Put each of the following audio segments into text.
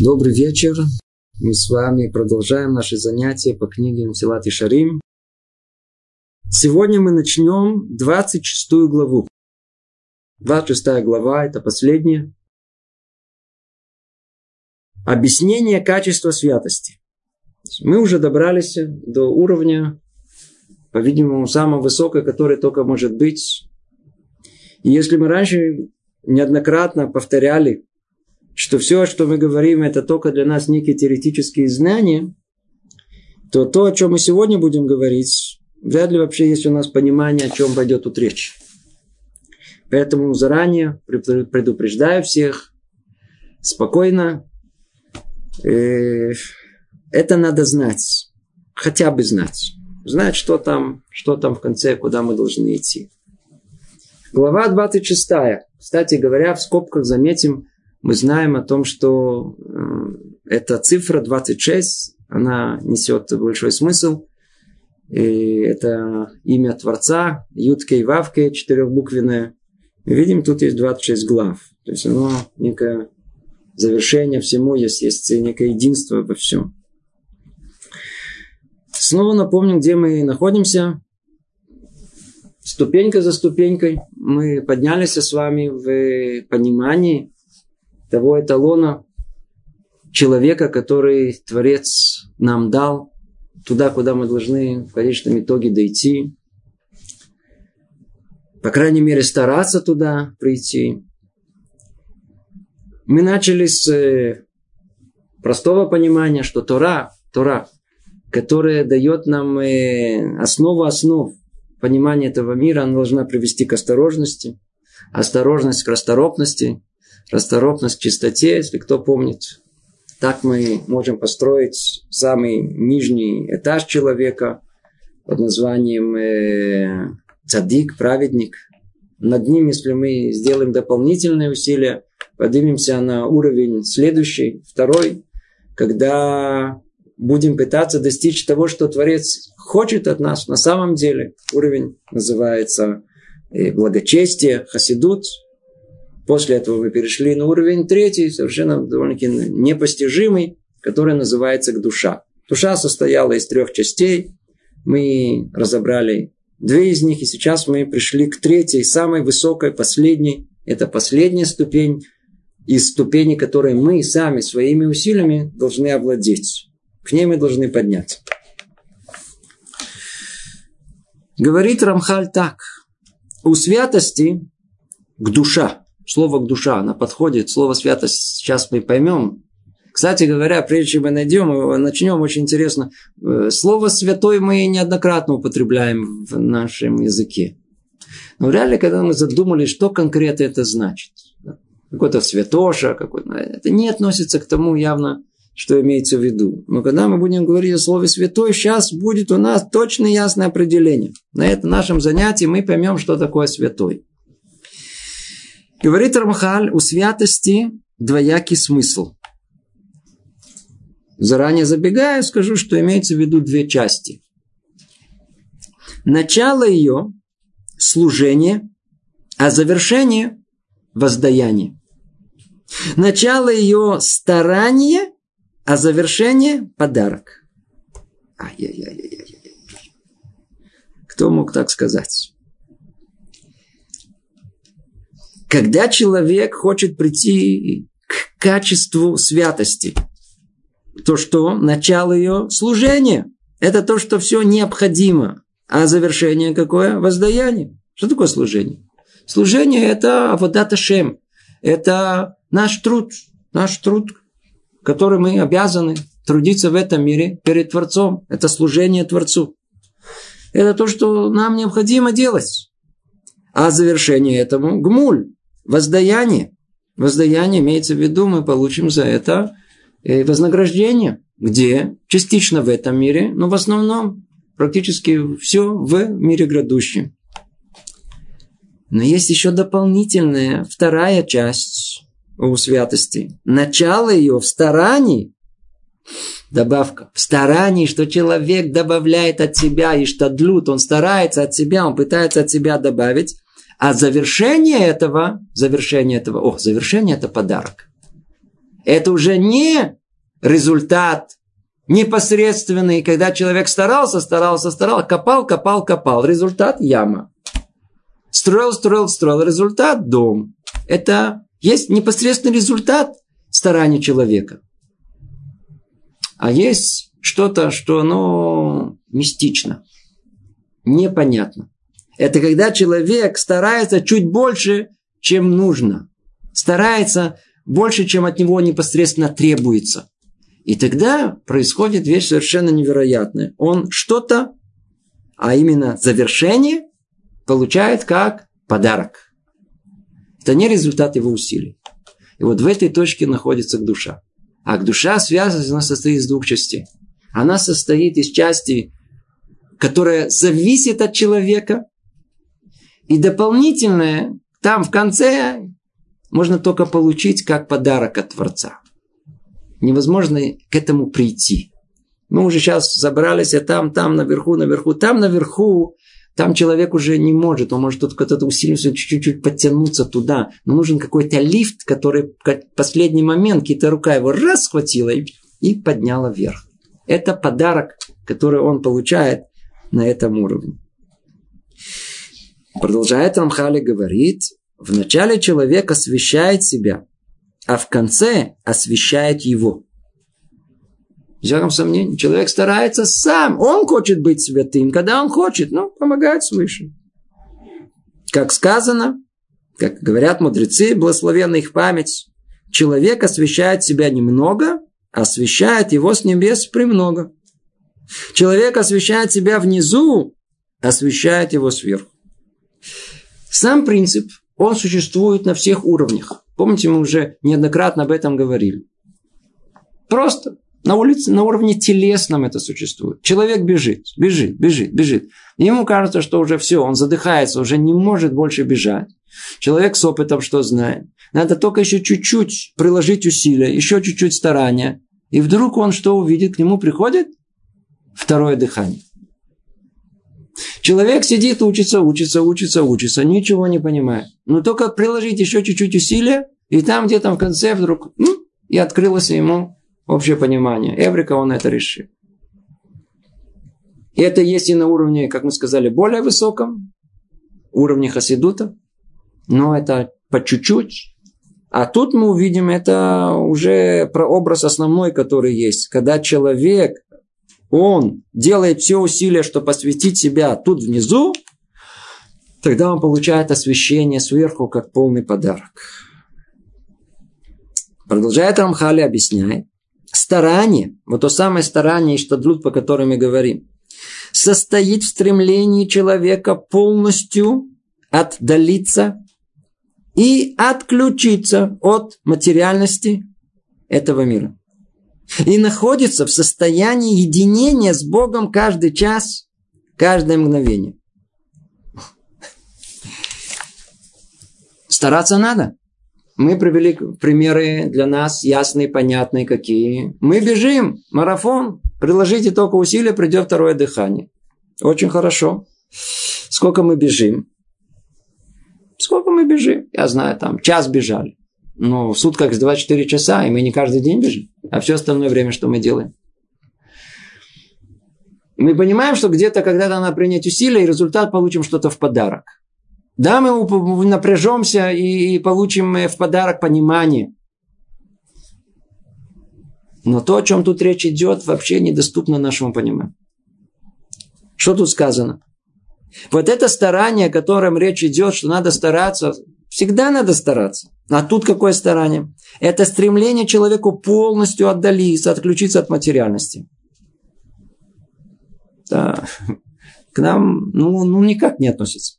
Добрый вечер. Мы с вами продолжаем наши занятия по книге Мсилат и Шарим. Сегодня мы начнем 26 главу. 26 глава – это последняя. Объяснение качества святости. Мы уже добрались до уровня, по-видимому, самого высокого, который только может быть. И если мы раньше неоднократно повторяли что все, что мы говорим, это только для нас некие теоретические знания, то то, о чем мы сегодня будем говорить, вряд ли вообще есть у нас понимание, о чем пойдет тут речь. Поэтому заранее предупреждаю всех спокойно. Э, это надо знать. Хотя бы знать. Знать, что там, что там в конце, куда мы должны идти. Глава 26. Кстати говоря, в скобках заметим, мы знаем о том, что э, эта цифра 26, она несет большой смысл. И это имя Творца, Ютке и Вавке, четырехбуквенное. Мы видим, тут есть 26 глав. То есть оно некое завершение всему, есть, есть некое единство во всем. Снова напомню, где мы находимся. Ступенька за ступенькой мы поднялись с вами в понимании того эталона человека, который Творец нам дал, туда, куда мы должны в конечном итоге дойти. По крайней мере, стараться туда прийти. Мы начали с э, простого понимания, что Тора, Тора, которая дает нам э, основу основ понимания этого мира, она должна привести к осторожности, осторожность к расторопности, расторопность чистоте, если кто помнит. Так мы можем построить самый нижний этаж человека под названием э, цадик, праведник. Над ним, если мы сделаем дополнительные усилия, поднимемся на уровень следующий, второй, когда будем пытаться достичь того, что Творец хочет от нас на самом деле. Уровень называется э, благочестие, хасидут, После этого мы перешли на уровень третий, совершенно довольно-таки непостижимый, который называется душа. Душа состояла из трех частей. Мы разобрали две из них, и сейчас мы пришли к третьей, самой высокой, последней. Это последняя ступень из ступеней, которые мы сами своими усилиями должны овладеть. К ней мы должны подняться. Говорит Рамхаль так. У святости к душа слово душа, она подходит, слово святость сейчас мы поймем. Кстати говоря, прежде чем мы найдем его, начнем, очень интересно. Э, слово святой мы неоднократно употребляем в нашем языке. Но реально, когда мы задумались, что конкретно это значит. Какой-то святоша, какой-то... Это не относится к тому явно, что имеется в виду. Но когда мы будем говорить о слове святой, сейчас будет у нас точно ясное определение. На этом нашем занятии мы поймем, что такое святой. Говорит Рамхаль, у святости двоякий смысл. Заранее забегая, скажу, что имеется в виду две части. Начало ее – служение, а завершение – воздаяние. Начало ее – старание, а завершение – подарок. Ай-яй-яй-яй-яй. Кто мог так сказать? Когда человек хочет прийти к качеству святости, то что? Начало ее служения. Это то, что все необходимо. А завершение какое? Воздаяние. Что такое служение? Служение – это аводата шем. Это наш труд. Наш труд, который мы обязаны трудиться в этом мире перед Творцом. Это служение Творцу. Это то, что нам необходимо делать. А завершение этому – гмуль воздаяние. Воздаяние имеется в виду, мы получим за это э, вознаграждение. Где? Частично в этом мире, но в основном практически все в мире грядущем. Но есть еще дополнительная вторая часть у святости. Начало ее в старании. Добавка. В старании, что человек добавляет от себя, и что длют, он старается от себя, он пытается от себя добавить. А завершение этого, завершение этого, о, завершение это подарок. Это уже не результат непосредственный, когда человек старался, старался, старался, копал, копал, копал. Результат – яма. Строил, строил, строил. Результат – дом. Это есть непосредственный результат старания человека. А есть что-то, что оно мистично, непонятно. Это когда человек старается чуть больше, чем нужно. Старается больше, чем от него непосредственно требуется. И тогда происходит вещь совершенно невероятная. Он что-то, а именно завершение, получает как подарок. Это не результат его усилий. И вот в этой точке находится душа. А душа связана, она состоит из двух частей. Она состоит из части, которая зависит от человека, и дополнительное, там в конце можно только получить как подарок от Творца. Невозможно к этому прийти. Мы уже сейчас забрались, а там, там, наверху, наверху. Там наверху, там человек уже не может. Он может только это усилиться, чуть-чуть подтянуться туда. Но нужен какой-то лифт, который в последний момент, какие-то рука его раз схватила и, и подняла вверх. Это подарок, который он получает на этом уровне. Продолжает Рамхали говорит, вначале человек освещает себя, а в конце освещает его. Без всяком сомнении, человек старается сам, он хочет быть святым, когда он хочет, ну, помогает свыше. Как сказано, как говорят мудрецы, благословенна их память, человек освещает себя немного, освещает его с небес премного. Человек освещает себя внизу, освещает его сверху. Сам принцип, он существует на всех уровнях. Помните, мы уже неоднократно об этом говорили. Просто на улице, на уровне телесном это существует. Человек бежит, бежит, бежит, бежит. Ему кажется, что уже все, он задыхается, уже не может больше бежать. Человек с опытом что знает? Надо только еще чуть-чуть приложить усилия, еще чуть-чуть старания. И вдруг он что увидит? К нему приходит второе дыхание. Человек сидит, учится, учится, учится, учится, ничего не понимает. Но только приложить еще чуть-чуть усилия, и там где-то в конце вдруг ну, и открылось ему общее понимание. Эврика он это решил. И это есть и на уровне, как мы сказали, более высоком, уровне хасидута, но это по чуть-чуть. А тут мы увидим, это уже про образ основной, который есть. Когда человек он делает все усилия, чтобы посвятить себя тут внизу, тогда он получает освещение сверху, как полный подарок. Продолжает Рамхали, объясняет. Старание, вот то самое старание и штадлут, по которому мы говорим, состоит в стремлении человека полностью отдалиться и отключиться от материальности этого мира и находится в состоянии единения с Богом каждый час, каждое мгновение. Стараться надо. Мы привели примеры для нас ясные, понятные какие. Мы бежим, марафон. Приложите только усилия, придет второе дыхание. Очень хорошо. Сколько мы бежим? Сколько мы бежим? Я знаю, там час бежали. Но в сутках с 24 часа, и мы не каждый день бежим. А все остальное время что мы делаем? Мы понимаем, что где-то когда-то надо принять усилия, и результат получим что-то в подарок. Да, мы напряжемся и получим в подарок понимание. Но то, о чем тут речь идет, вообще недоступно нашему пониманию. Что тут сказано? Вот это старание, о котором речь идет, что надо стараться, всегда надо стараться. А тут какое старание? Это стремление человеку полностью отдалиться, отключиться от материальности. Да. К нам ну, ну никак не относится.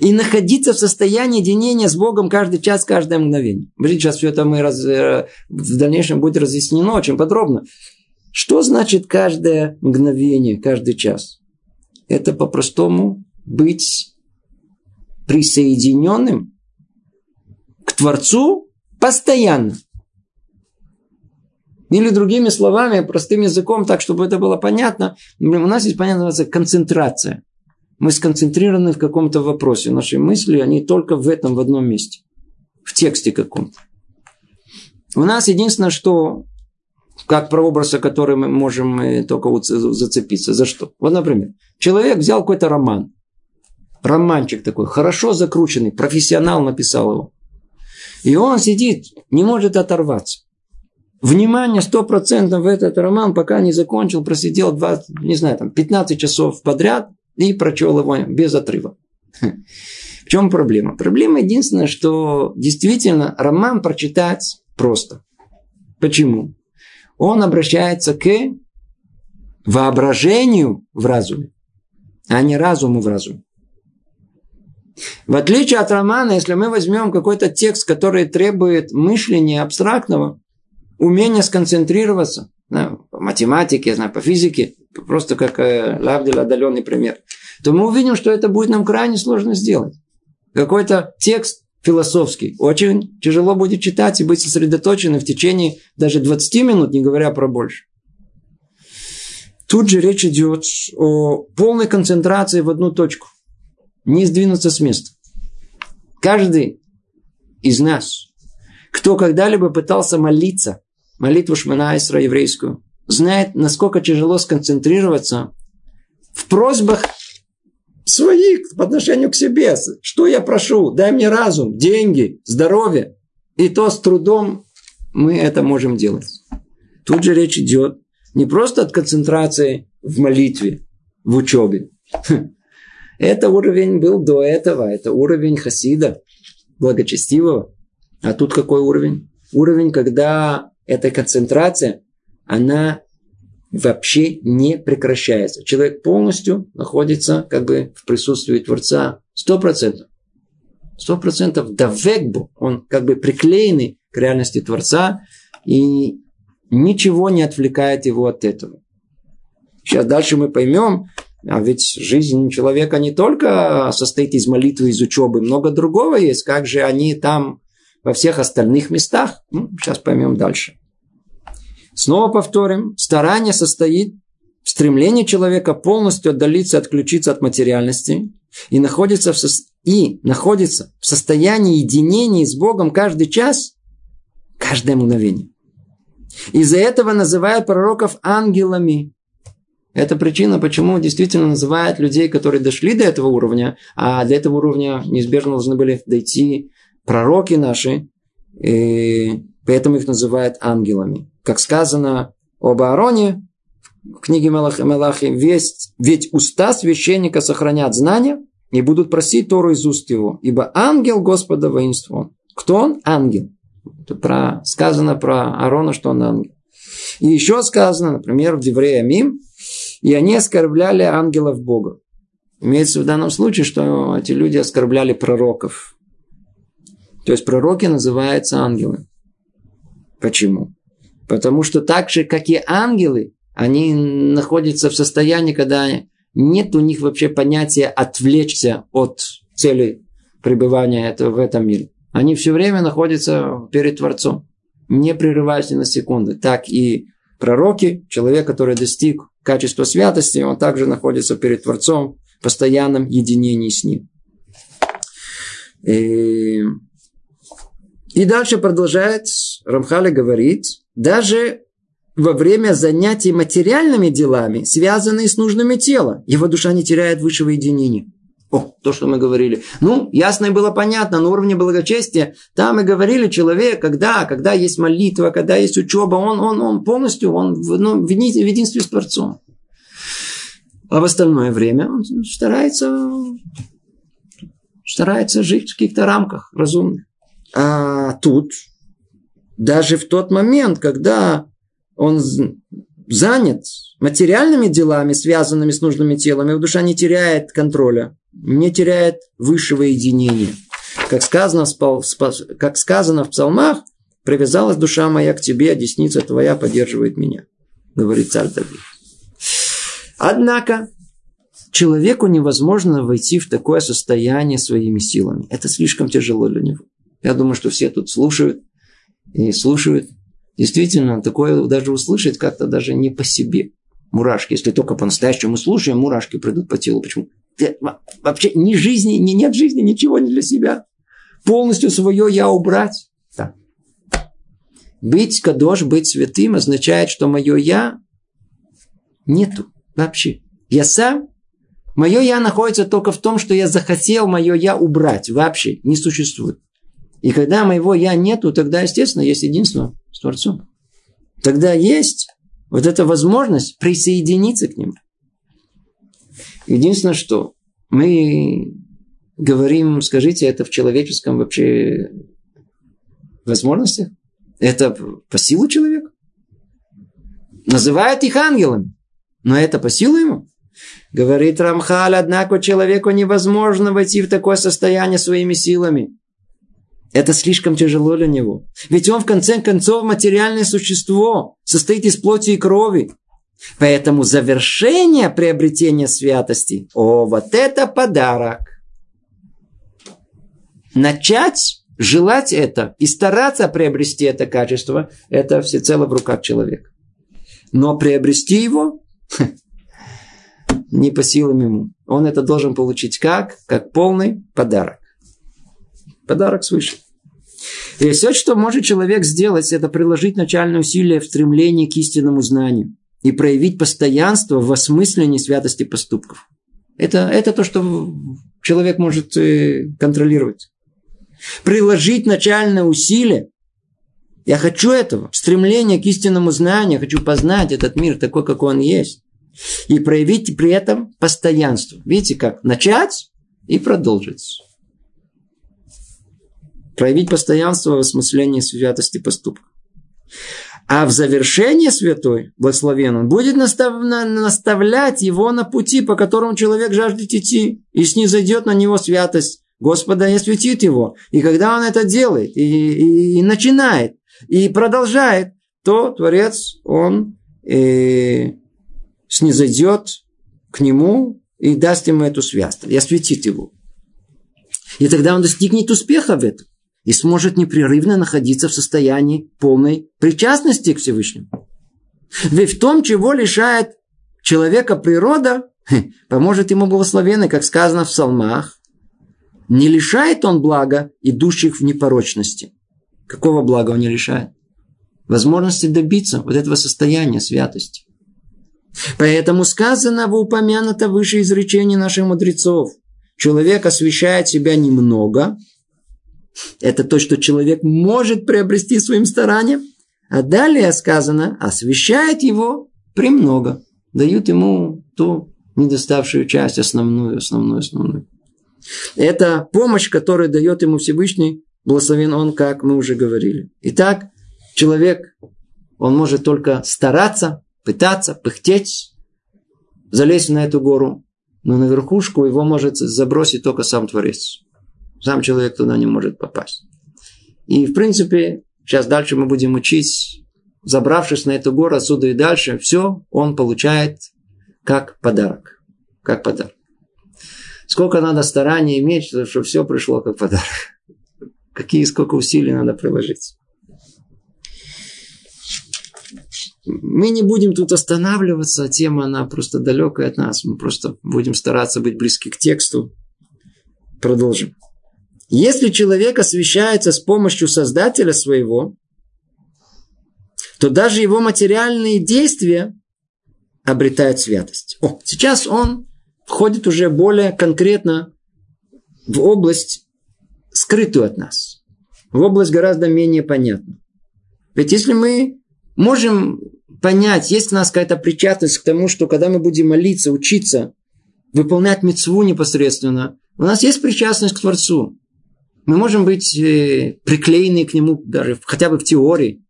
И находиться в состоянии единения с Богом каждый час, каждое мгновение. Смотрите, сейчас все это мы раз, э, в дальнейшем будет разъяснено очень подробно. Что значит каждое мгновение, каждый час? Это по-простому быть присоединенным к Творцу постоянно. Или другими словами, простым языком, так, чтобы это было понятно, у нас есть понятно концентрация. Мы сконцентрированы в каком-то вопросе. Наши мысли, они только в этом, в одном месте. В тексте каком-то. У нас единственное, что как прообраз, о мы можем э, только зацепиться. За что? Вот, например, человек взял какой-то роман. Романчик такой, хорошо закрученный, профессионал написал его. И он сидит, не может оторваться. Внимание, сто процентов в этот роман, пока не закончил, просидел 20, не знаю, там, 15 часов подряд и прочел его без отрыва. В чем проблема? Проблема единственная, что действительно роман прочитать просто. Почему? Он обращается к воображению в разуме, а не разуму в разуме. В отличие от романа, если мы возьмем какой-то текст, который требует мышления абстрактного, умения сконцентрироваться, да, по математике, знаю, по физике, просто как э, Лавдил отдаленный пример, то мы увидим, что это будет нам крайне сложно сделать. Какой-то текст философский очень тяжело будет читать и быть сосредоточенным в течение даже 20 минут, не говоря про больше. Тут же речь идет о полной концентрации в одну точку. Не сдвинуться с места. Каждый из нас, кто когда-либо пытался молиться, молитву Шманайсра еврейскую, знает, насколько тяжело сконцентрироваться в просьбах своих по отношению к себе. Что я прошу? Дай мне разум, деньги, здоровье. И то с трудом мы это можем делать. Тут же речь идет не просто от концентрации в молитве, в учебе. Это уровень был до этого. Это уровень хасида, благочестивого. А тут какой уровень? Уровень, когда эта концентрация, она вообще не прекращается. Человек полностью находится как бы в присутствии Творца. Сто процентов. Сто процентов до векбу. Он как бы приклеенный к реальности Творца. И ничего не отвлекает его от этого. Сейчас дальше мы поймем, а ведь жизнь человека не только состоит из молитвы, из учебы, много другого есть. Как же они там во всех остальных местах? Ну, сейчас поймем дальше. Снова повторим, старание состоит в стремлении человека полностью отдалиться, отключиться от материальности и находится в, со... и находится в состоянии единения с Богом каждый час, каждое мгновение. Из-за этого называют пророков ангелами. Это причина, почему действительно называют людей, которые дошли до этого уровня, а до этого уровня неизбежно должны были дойти пророки наши, и поэтому их называют ангелами как сказано об Аароне в книге Мелахи, Мелахи весть, ведь уста священника сохранят знания и будут просить Тору из уст его, ибо ангел Господа воинства он. Кто он? Ангел. Это про, сказано про Аарона, что он ангел. И еще сказано, например, в Деврея Мим, и они оскорбляли ангелов Бога. Имеется в данном случае, что эти люди оскорбляли пророков. То есть пророки называются ангелы. Почему? Потому что так же, как и ангелы, они находятся в состоянии, когда нет у них вообще понятия отвлечься от цели пребывания этого, в этом мире. Они все время находятся перед Творцом, не прерываясь ни на секунду. Так и пророки, человек, который достиг качества святости, он также находится перед Творцом в постоянном единении с ним. И, и дальше продолжает Рамхали говорит, даже во время занятий материальными делами, связанные с нужными тела, его душа не теряет высшего единения. О, то, что мы говорили. Ну, ясно и было понятно, на уровне благочестия, там мы говорили, человек, когда, когда есть молитва, когда есть учеба, он, он, он полностью, он ну, в, единстве с Творцом. А в остальное время он старается, старается жить в каких-то рамках разумных. А тут даже в тот момент, когда он занят материальными делами, связанными с нужными телами, душа не теряет контроля, не теряет высшего единения. Как сказано, как сказано в псалмах, привязалась душа моя к тебе, а десница твоя поддерживает меня, говорит царь Давид. Однако, человеку невозможно войти в такое состояние своими силами. Это слишком тяжело для него. Я думаю, что все тут слушают и слушают. Действительно, такое даже услышать как-то даже не по себе. Мурашки, если только по-настоящему слушаем, мурашки придут по телу. Почему? Вообще ни жизни, ни нет жизни, ничего не для себя. Полностью свое я убрать. Да. Быть кадош, быть святым означает, что мое я нету вообще. Я сам, мое я находится только в том, что я захотел мое я убрать. Вообще не существует. И когда моего я нету, тогда, естественно, есть единство с Творцом. Тогда есть вот эта возможность присоединиться к нему. Единственное, что мы говорим, скажите, это в человеческом вообще возможности? Это по силу человека? Называют их ангелами. Но это по силу ему? Говорит Рамхаль, однако человеку невозможно войти в такое состояние своими силами. Это слишком тяжело для него. Ведь он в конце концов материальное существо, состоит из плоти и крови. Поэтому завершение приобретения святости, о, вот это подарок. Начать желать это и стараться приобрести это качество, это всецело в руках человека. Но приобрести его не по силам ему. Он это должен получить как? Как полный подарок. Подарок свыше. И все, что может человек сделать, это приложить начальное усилие в стремлении к истинному знанию и проявить постоянство в осмыслении святости поступков. Это, это то, что человек может э, контролировать. Приложить начальное усилие. Я хочу этого. Стремление к истинному знанию. Хочу познать этот мир такой, какой он есть. И проявить при этом постоянство. Видите как? Начать и продолжить проявить постоянство в осмыслении святости поступка. А в завершении святой, благословен он, будет настав, наставлять его на пути, по которому человек жаждет идти, и снизойдет на него святость Господа и осветит его. И когда он это делает, и, и, и начинает, и продолжает, то Творец, он э, снизойдет к нему и даст ему эту святость, и осветит его. И тогда он достигнет успеха в этом и сможет непрерывно находиться в состоянии полной причастности к Всевышнему. Ведь в том, чего лишает человека природа, поможет ему благословенный, как сказано в псалмах, не лишает он блага, идущих в непорочности. Какого блага он не лишает? Возможности добиться вот этого состояния святости. Поэтому сказано в упомянуто выше изречение наших мудрецов. Человек освещает себя немного, это то, что человек может приобрести своим старанием. А далее сказано, освещает его премного. Дают ему ту недоставшую часть, основную, основную, основную. Это помощь, которую дает ему Всевышний, благословен он, как мы уже говорили. Итак, человек, он может только стараться, пытаться, пыхтеть, залезть на эту гору, но на верхушку его может забросить только сам Творец. Сам человек туда не может попасть. И, в принципе, сейчас дальше мы будем учить, забравшись на эту гору отсюда и дальше, все он получает как подарок. Как подарок. Сколько надо стараний иметь, чтобы все пришло как подарок. Какие, сколько усилий надо приложить. Мы не будем тут останавливаться, тема она просто далекая от нас. Мы просто будем стараться быть близки к тексту. Продолжим. Если человек освещается с помощью Создателя своего, то даже его материальные действия обретают святость. О, сейчас он входит уже более конкретно в область, скрытую от нас. В область гораздо менее понятную. Ведь если мы можем понять, есть у нас какая-то причастность к тому, что когда мы будем молиться, учиться, выполнять мецву непосредственно, у нас есть причастность к Творцу. Мы можем быть э, приклеены к нему даже хотя бы в теории.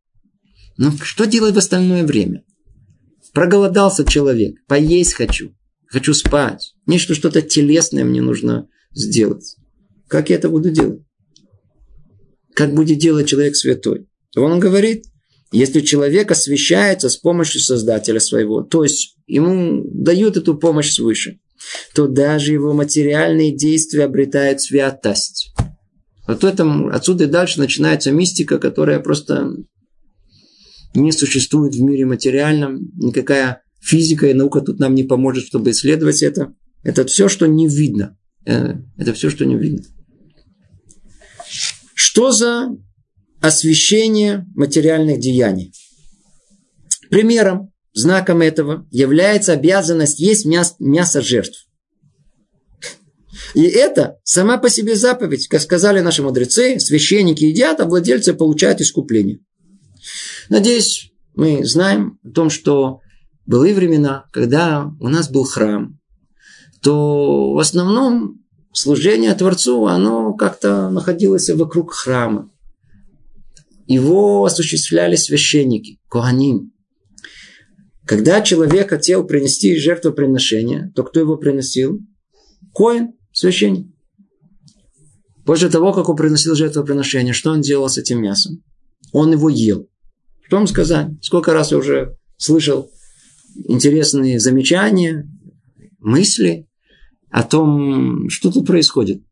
Но что делать в остальное время? Проголодался человек, поесть хочу, хочу спать. Нечто что-то телесное мне нужно сделать. Как я это буду делать? Как будет делать человек святой? Он говорит, если человек освещается с помощью Создателя своего, то есть ему дают эту помощь свыше, то даже его материальные действия обретают святость. Вот этом, отсюда и дальше начинается мистика, которая просто не существует в мире материальном. Никакая физика и наука тут нам не поможет, чтобы исследовать это. Это все, что не видно. Э, это все, что не видно. Что за освящение материальных деяний. Примером, знаком этого является обязанность есть мясо, мясо жертв. И это сама по себе заповедь, как сказали наши мудрецы, священники едят, а владельцы получают искупление. Надеюсь, мы знаем о том, что были времена, когда у нас был храм, то в основном служение Творцу, оно как-то находилось вокруг храма. Его осуществляли священники, куаним. Когда человек хотел принести жертвоприношение, то кто его приносил? Коин, священник. После того, как он приносил жертвоприношение, что он делал с этим мясом? Он его ел. Что вам сказать? Сколько раз я уже слышал интересные замечания, мысли о том, что тут происходит.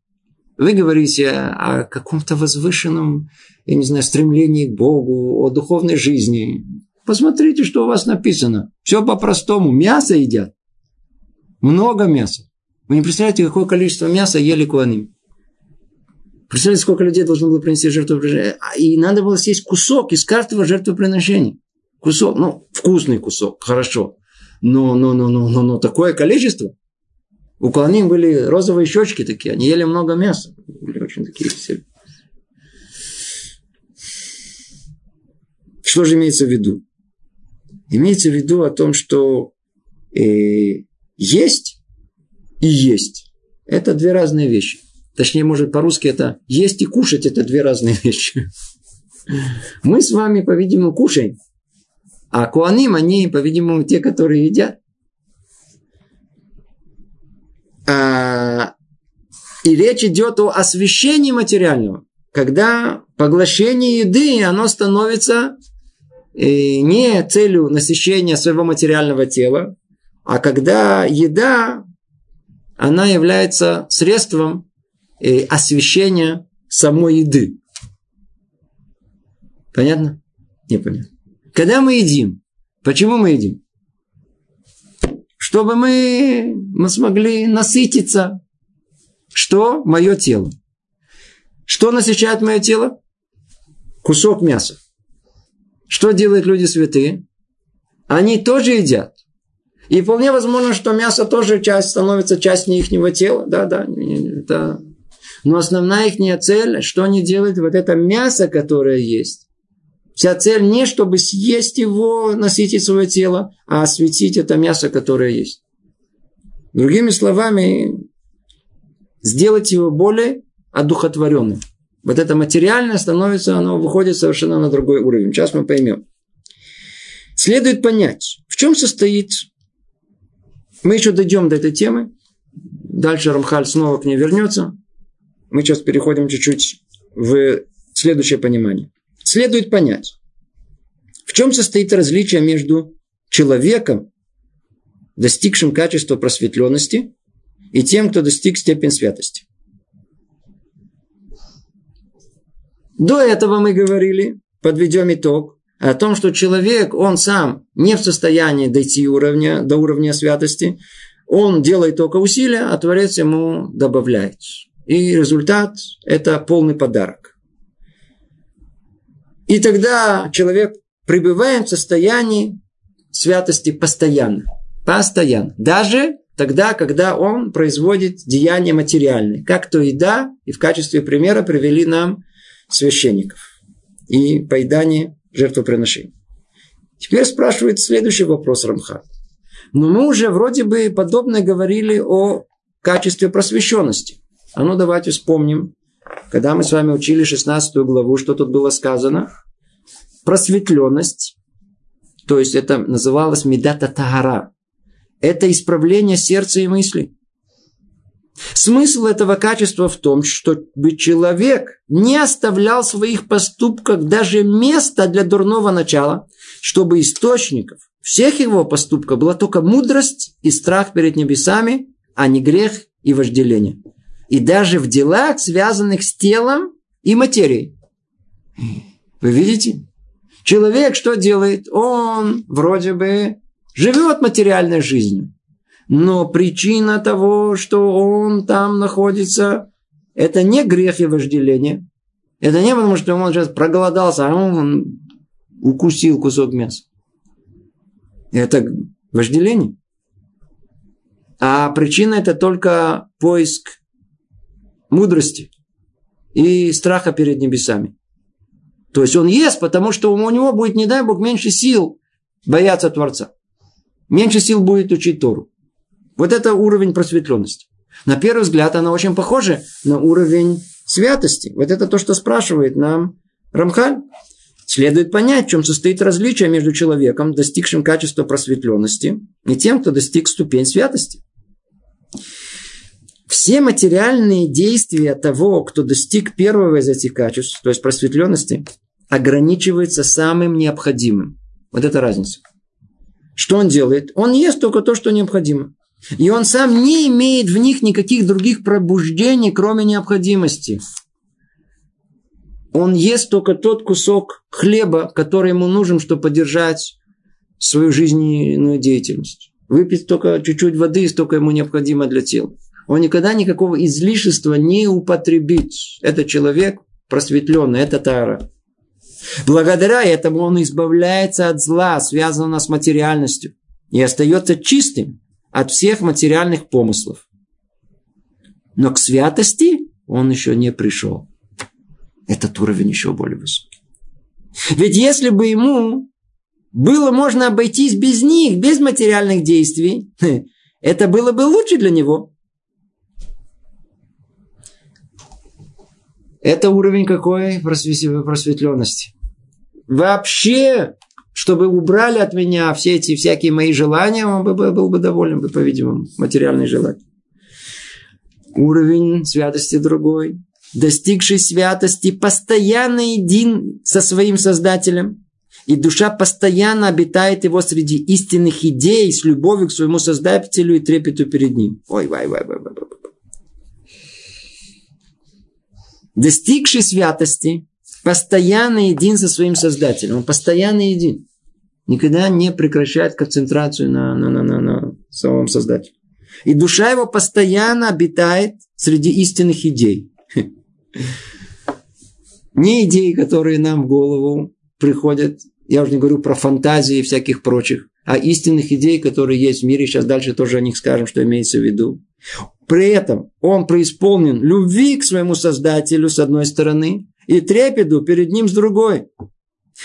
Вы говорите о каком-то возвышенном, я не знаю, стремлении к Богу, о духовной жизни. Посмотрите, что у вас написано. Все по-простому. Мясо едят. Много мяса. Вы не представляете, какое количество мяса ели куаним. Представляете, сколько людей должно было принести жертвоприношение. А, и надо было съесть кусок из каждого жертвоприношения. Кусок, ну, вкусный кусок, хорошо. Но, но, но, но, но, но такое количество. У Куаним были розовые щечки такие, они ели много мяса. Были очень такие все. Что же имеется в виду? Имеется в виду о том, что э, есть и есть. Это две разные вещи. Точнее, может, по-русски это есть и кушать – это две разные вещи. Мы с вами, по-видимому, кушаем. А куаним, они, по-видимому, те, которые едят. А, и речь идет о освещении материального. Когда поглощение еды, оно становится э, не целью насыщения своего материального тела, а когда еда, она является средством э, освещения самой еды. Понятно? Непонятно. Когда мы едим, почему мы едим? чтобы мы, мы смогли насытиться. Что? Мое тело. Что насыщает мое тело? Кусок мяса. Что делают люди святые? Они тоже едят. И вполне возможно, что мясо тоже часть, становится частью их тела. Да, да, да. Но основная их цель, что они делают, вот это мясо, которое есть, Вся цель не чтобы съесть его, насытить свое тело, а осветить это мясо, которое есть. Другими словами, сделать его более одухотворенным. Вот это материальное становится, оно выходит совершенно на другой уровень. Сейчас мы поймем. Следует понять, в чем состоит... Мы еще дойдем до этой темы. Дальше Рамхаль снова к ней вернется. Мы сейчас переходим чуть-чуть в следующее понимание следует понять, в чем состоит различие между человеком, достигшим качества просветленности, и тем, кто достиг степень святости. До этого мы говорили, подведем итог, о том, что человек, он сам не в состоянии дойти уровня, до уровня святости, он делает только усилия, а Творец ему добавляет. И результат – это полный подарок. И тогда человек пребывает в состоянии святости постоянно. Постоянно. Даже тогда, когда он производит деяния материальные. Как то еда, и в качестве примера привели нам священников. И поедание жертвоприношений. Теперь спрашивает следующий вопрос Рамха. Но мы уже вроде бы подобно говорили о качестве просвещенности. А ну давайте вспомним когда мы с вами учили 16 главу, что тут было сказано? Просветленность, то есть это называлось медата тагара. Это исправление сердца и мыслей. Смысл этого качества в том, чтобы человек не оставлял в своих поступках даже места для дурного начала, чтобы источников всех его поступков была только мудрость и страх перед небесами, а не грех и вожделение и даже в делах, связанных с телом и материей. Вы видите? Человек что делает? Он вроде бы живет материальной жизнью. Но причина того, что он там находится, это не грех и вожделение. Это не потому, что он сейчас проголодался, а он укусил кусок мяса. Это вожделение. А причина это только поиск мудрости и страха перед небесами. То есть он ест, потому что у него будет, не дай Бог, меньше сил бояться Творца. Меньше сил будет учить Тору. Вот это уровень просветленности. На первый взгляд она очень похожа на уровень святости. Вот это то, что спрашивает нам Рамхаль. Следует понять, в чем состоит различие между человеком, достигшим качества просветленности, и тем, кто достиг ступень святости. Все материальные действия того, кто достиг первого из этих качеств, то есть просветленности, ограничиваются самым необходимым. Вот это разница. Что он делает? Он ест только то, что необходимо. И он сам не имеет в них никаких других пробуждений, кроме необходимости. Он ест только тот кусок хлеба, который ему нужен, чтобы поддержать свою жизненную деятельность. Выпить только чуть-чуть воды, столько ему необходимо для тела. Он никогда никакого излишества не употребит. Это человек просветленный, это тара. Благодаря этому он избавляется от зла, связанного с материальностью, и остается чистым от всех материальных помыслов. Но к святости он еще не пришел. Этот уровень еще более высокий. Ведь если бы ему было можно обойтись без них, без материальных действий, это было бы лучше для него. Это уровень какой просветленности? Вообще, чтобы убрали от меня все эти всякие мои желания, он бы был бы доволен, бы, по-видимому, материальные желания. Уровень святости другой. Достигший святости постоянно един со своим Создателем. И душа постоянно обитает его среди истинных идей с любовью к своему Создателю и трепету перед ним. Ой, вай, вай, вай, вай, вай достигший святости, постоянно един со своим Создателем. Он постоянно един. Никогда не прекращает концентрацию на, на, на, на, на самом Создателе. И душа его постоянно обитает среди истинных идей. Не идей, которые нам в голову приходят. Я уже не говорю про фантазии и всяких прочих. А истинных идей, которые есть в мире. Сейчас дальше тоже о них скажем, что имеется в виду. При этом он преисполнен любви к своему Создателю с одной стороны и трепету перед ним с другой.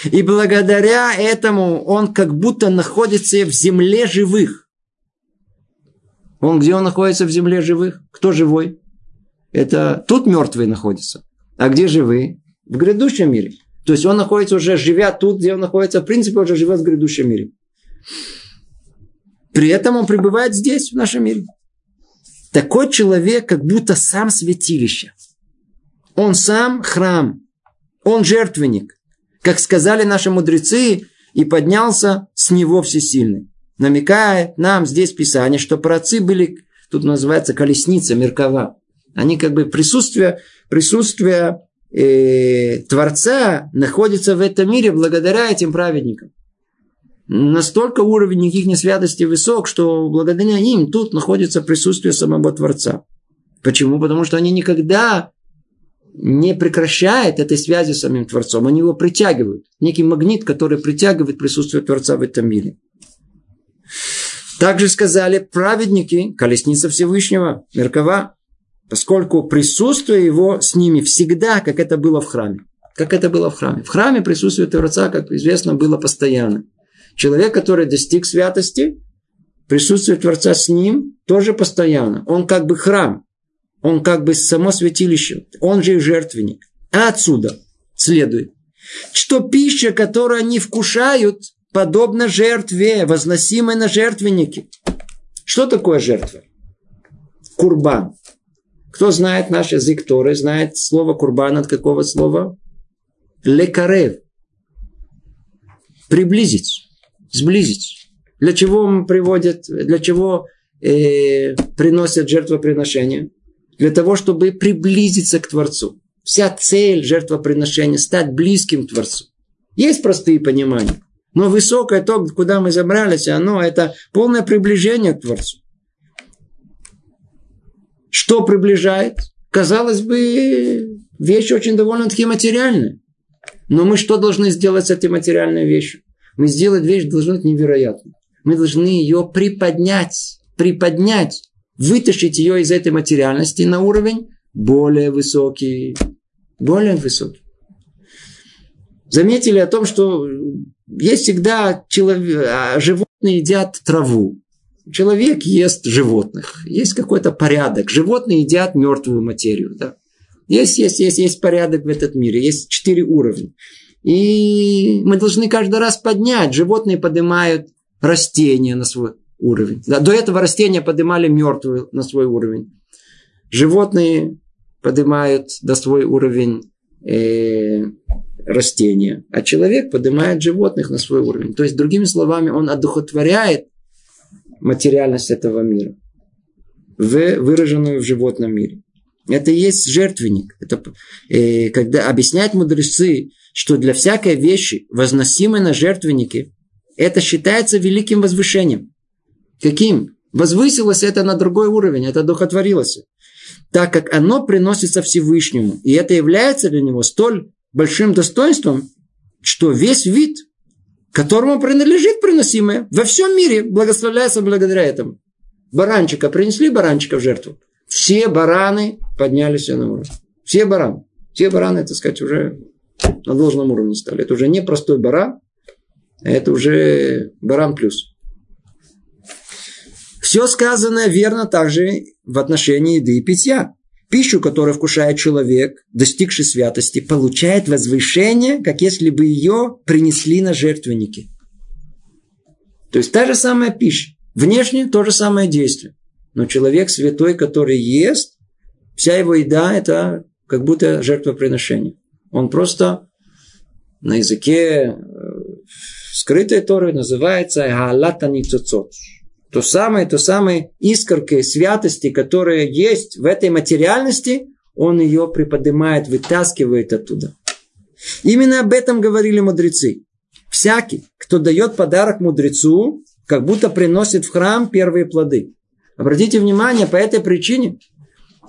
И благодаря этому он как будто находится в земле живых. Он где он находится в земле живых? Кто живой? Это тут мертвые находятся. А где живые? В грядущем мире. То есть он находится уже, живя тут, где он находится, в принципе, уже живет в грядущем мире. При этом он пребывает здесь, в нашем мире. Такой человек как будто сам святилище. Он сам храм. Он жертвенник. Как сказали наши мудрецы, и поднялся с него всесильный. Намекает нам здесь Писание, что праотцы были, тут называется колесница, меркова. Они как бы присутствие, присутствие э, Творца находится в этом мире благодаря этим праведникам настолько уровень их несвятости высок, что благодаря им тут находится присутствие самого Творца. Почему? Потому что они никогда не прекращают этой связи с самим Творцом. Они его притягивают. Некий магнит, который притягивает присутствие Творца в этом мире. Также сказали праведники, колесница Всевышнего, Меркова, поскольку присутствие его с ними всегда, как это было в храме. Как это было в храме. В храме присутствие Творца, как известно, было постоянно. Человек, который достиг святости, присутствие Творца с ним тоже постоянно. Он как бы храм. Он как бы само святилище. Он же и жертвенник. А отсюда следует, что пища, которую они вкушают, подобна жертве, возносимой на жертвеннике. Что такое жертва? Курбан. Кто знает наш язык Торы, знает слово курбан от какого слова? Лекарев. Приблизить сблизить. Для чего приводят, для чего э, приносят жертвоприношения? Для того, чтобы приблизиться к Творцу. Вся цель жертвоприношения – стать близким к Творцу. Есть простые понимания. Но высокое то, куда мы забрались, оно это полное приближение к Творцу. Что приближает? Казалось бы, вещь очень довольно-таки материальная. Но мы что должны сделать с этой материальной вещью? Мы сделать вещь должны невероятной. Мы должны ее приподнять, приподнять, вытащить ее из этой материальности на уровень более высокий. Более высокий. Заметили о том, что есть всегда человек, а, животные едят траву. Человек ест животных. Есть какой-то порядок. Животные едят мертвую материю. Да? Есть, есть, есть, есть порядок в этом мире. Есть четыре уровня. И мы должны каждый раз поднять. Животные поднимают растения на свой уровень. До этого растения поднимали мертвую на свой уровень. Животные поднимают до свой уровень э, растения, а человек поднимает животных на свой уровень. То есть, другими словами, он одухотворяет материальность этого мира, в, выраженную в животном мире. Это и есть жертвенник. Это, э, когда объясняют мудрецы, что для всякой вещи, возносимой на жертвеннике, это считается великим возвышением. Каким? Возвысилось это на другой уровень, это духотворилось. Так как оно приносится Всевышнему. И это является для него столь большим достоинством, что весь вид, которому принадлежит приносимое, во всем мире благословляется благодаря этому. Баранчика принесли баранчика в жертву. Все бараны поднялись на уровень. Все бараны. Все бараны, так сказать, уже на должном уровне стали. Это уже не простой баран, а это уже баран плюс. Все сказанное верно также в отношении еды и питья. Пищу, которую вкушает человек, достигший святости, получает возвышение, как если бы ее принесли на жертвенники. То есть та же самая пища. Внешне то же самое действие. Но человек святой, который ест, вся его еда – это как будто жертвоприношение. Он просто на языке э, скрытой Торы называется «галата ницуцот» то самое, то самое искоркой святости, которая есть в этой материальности, он ее приподнимает, вытаскивает оттуда. Именно об этом говорили мудрецы. Всякий, кто дает подарок мудрецу, как будто приносит в храм первые плоды. Обратите внимание, по этой причине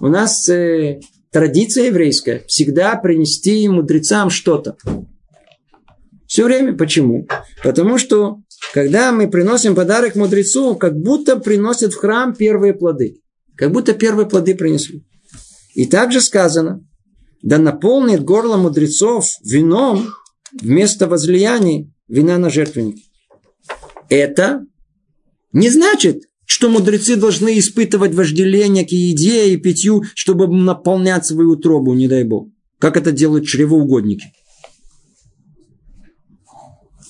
у нас э, традиция еврейская всегда принести мудрецам что-то. Все время. Почему? Потому что когда мы приносим подарок мудрецу, как будто приносят в храм первые плоды. Как будто первые плоды принесли. И также сказано, да наполнит горло мудрецов вином вместо возлияний вина на жертвенник. Это не значит, что мудрецы должны испытывать вожделение к еде и питью, чтобы наполнять свою утробу, не дай бог. Как это делают чревоугодники.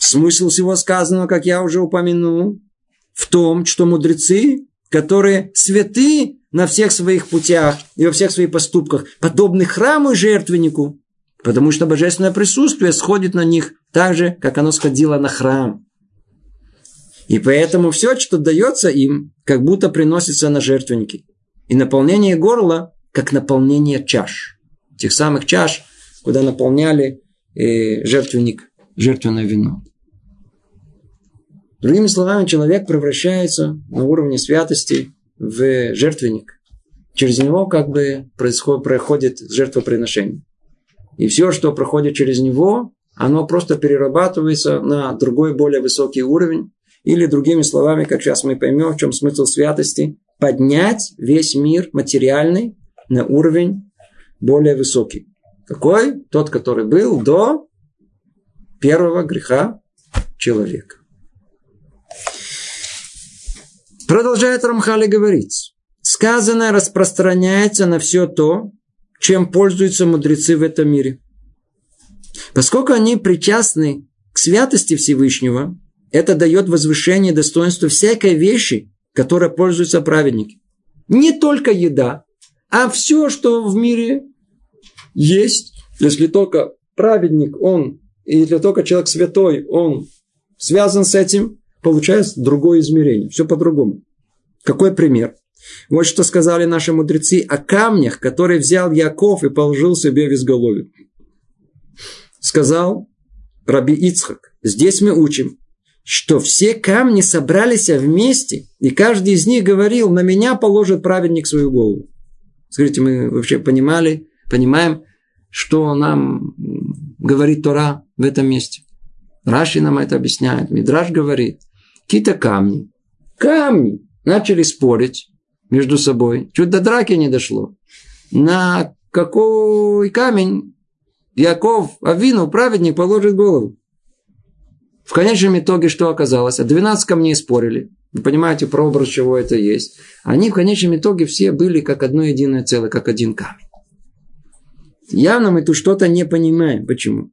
Смысл всего сказанного, как я уже упомянул, в том, что мудрецы, которые святы на всех своих путях и во всех своих поступках, подобны храму и жертвеннику, потому что божественное присутствие сходит на них так же, как оно сходило на храм. И поэтому все, что дается им, как будто приносится на жертвенники. И наполнение горла, как наполнение чаш. Тех самых чаш, куда наполняли э, жертвенник, жертвенное вино. Другими словами, человек превращается на уровне святости в жертвенник. Через него как бы происходит, проходит жертвоприношение. И все, что проходит через него, оно просто перерабатывается на другой, более высокий уровень. Или другими словами, как сейчас мы поймем, в чем смысл святости, поднять весь мир материальный на уровень более высокий. Какой? Тот, который был до первого греха человека. Продолжает Рамхали говорить. Сказанное распространяется на все то, чем пользуются мудрецы в этом мире. Поскольку они причастны к святости Всевышнего, это дает возвышение достоинства всякой вещи, которой пользуются праведники. Не только еда, а все, что в мире есть. Если только праведник, он, и если только человек святой, он связан с этим, получается другое измерение. Все по-другому. Какой пример? Вот что сказали наши мудрецы о камнях, которые взял Яков и положил себе в изголовье. Сказал Раби Ицхак, здесь мы учим, что все камни собрались вместе, и каждый из них говорил, на меня положит праведник свою голову. Скажите, мы вообще понимали, понимаем, что нам говорит Тора в этом месте. Раши нам это объясняет. Мидраш говорит, какие-то камни. Камни начали спорить между собой. Чуть до драки не дошло. На какой камень Яков, Авину, праведник, положит голову. В конечном итоге что оказалось? 12 камней спорили. Вы понимаете, прообраз чего это есть. Они в конечном итоге все были как одно единое целое, как один камень. Явно мы тут что-то не понимаем. Почему?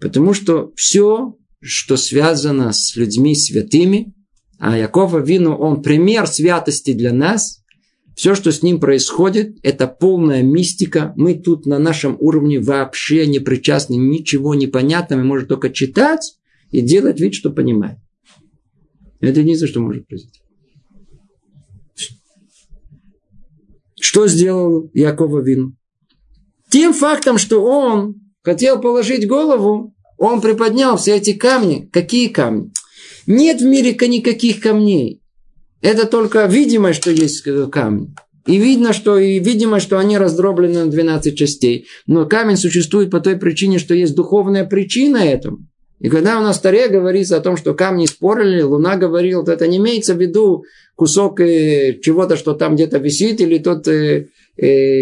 Потому что все, что связано с людьми святыми, а Якова Вину, он пример святости для нас, все, что с ним происходит, это полная мистика. Мы тут на нашем уровне вообще не причастны, ничего не понятно. Мы можем только читать и делать вид, что понимаем. Это единственное, что может произойти. Что сделал Якова Вин? Тем фактом, что он хотел положить голову, он приподнял все эти камни. Какие камни? Нет в мире никаких камней. Это только видимо, что есть камни. И видно, что, и видимо, что они раздроблены на 12 частей. Но камень существует по той причине, что есть духовная причина этому. И когда у нас в Таре говорится о том, что камни спорили, Луна говорил, то это не имеется в виду кусок э, чего-то, что там где-то висит, или тот э, э,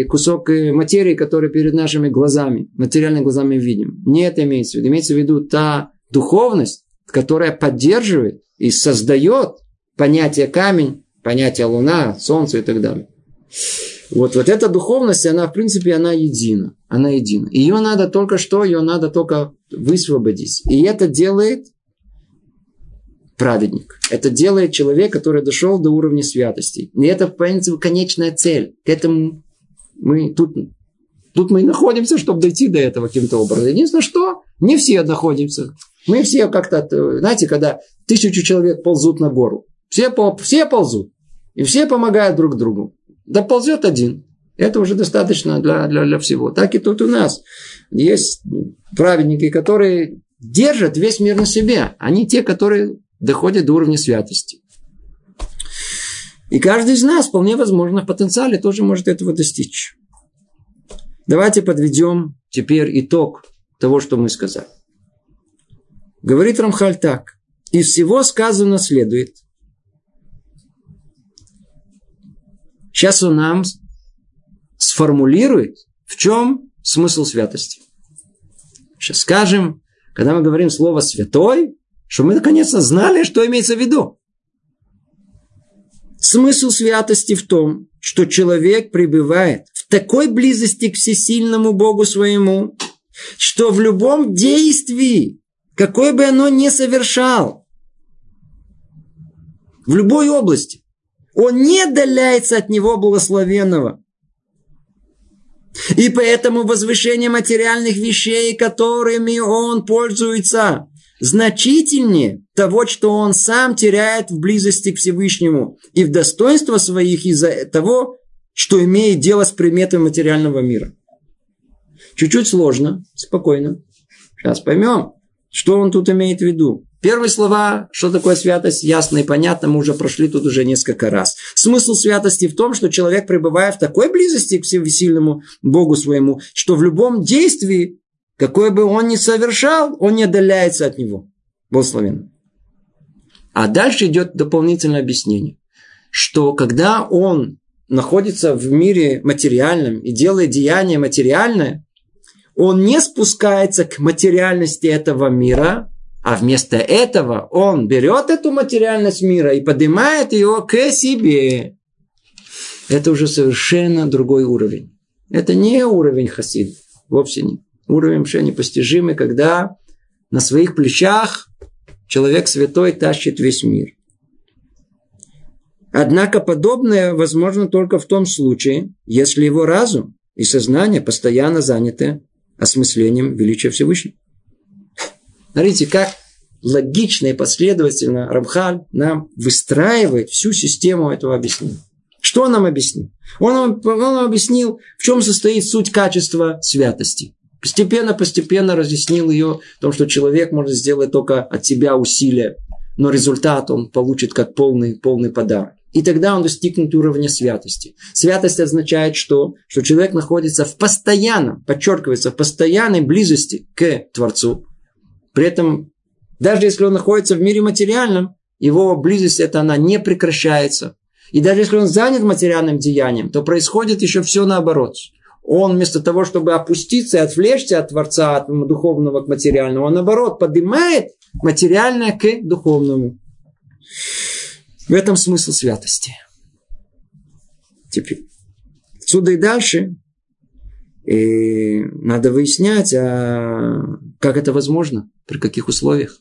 кусок э, материи, который перед нашими глазами, материальными глазами видим. Не это имеется в виду. Имеется в виду та духовность, которая поддерживает и создает понятие камень, понятие луна, солнце и так далее. Вот, вот эта духовность, она, в принципе, она едина. Она едина. Ее надо только что, ее надо только высвободить. И это делает праведник. Это делает человек, который дошел до уровня святости. И это, в принципе, конечная цель. К этому мы тут, тут мы и находимся, чтобы дойти до этого каким-то образом. Единственное, что не все находимся. Мы все как-то, знаете, когда тысячу человек ползут на гору. Все, все ползут. И все помогают друг другу. Да ползет один. Это уже достаточно для, для, для всего. Так и тут у нас. Есть праведники, которые держат весь мир на себе. Они те, которые доходят до уровня святости. И каждый из нас, вполне возможно, в потенциале тоже может этого достичь. Давайте подведем теперь итог того, что мы сказали. Говорит Рамхаль так. Из всего сказано следует. Сейчас он нам сформулирует, в чем смысл святости. Сейчас скажем, когда мы говорим слово «святой», что мы наконец-то знали, что имеется в виду. Смысл святости в том, что человек пребывает в такой близости к всесильному Богу своему, что в любом действии, какое бы оно ни совершал, в любой области, он не отдаляется от него благословенного. И поэтому возвышение материальных вещей, которыми он пользуется, значительнее того, что он сам теряет в близости к Всевышнему и в достоинство своих из-за того, что имеет дело с приметами материального мира. Чуть-чуть сложно, спокойно. Сейчас поймем, что он тут имеет в виду. Первые слова, что такое святость, ясно и понятно, мы уже прошли тут уже несколько раз. Смысл святости в том, что человек, пребывая в такой близости к всесильному Богу своему, что в любом действии, какое бы он ни совершал, он не отдаляется от него. Благословен. А дальше идет дополнительное объяснение, что когда он находится в мире материальном и делает деяние материальное, он не спускается к материальности этого мира, а вместо этого он берет эту материальность мира и поднимает ее к себе. Это уже совершенно другой уровень. Это не уровень хасид. Вовсе не. Уровень вообще непостижимый, когда на своих плечах человек святой тащит весь мир. Однако подобное возможно только в том случае, если его разум и сознание постоянно заняты осмыслением величия Всевышнего. Смотрите, как логично и последовательно Рамхаль нам выстраивает всю систему этого объяснения. Что он нам объяснил? Он нам, он нам объяснил, в чем состоит суть качества святости. Постепенно-постепенно разъяснил ее, в том, что человек может сделать только от себя усилия, но результат он получит как полный, полный подарок. и тогда он достигнет уровня святости. Святость означает что? Что человек находится в постоянном, подчеркивается, в постоянной близости к Творцу. При этом, даже если он находится в мире материальном, его близость это она не прекращается. И даже если он занят материальным деянием, то происходит еще все наоборот. Он вместо того, чтобы опуститься и отвлечься от Творца, от духовного к материальному, он наоборот поднимает материальное к духовному. В этом смысл святости. Теперь. Отсюда и дальше и надо выяснять, а как это возможно, при каких условиях.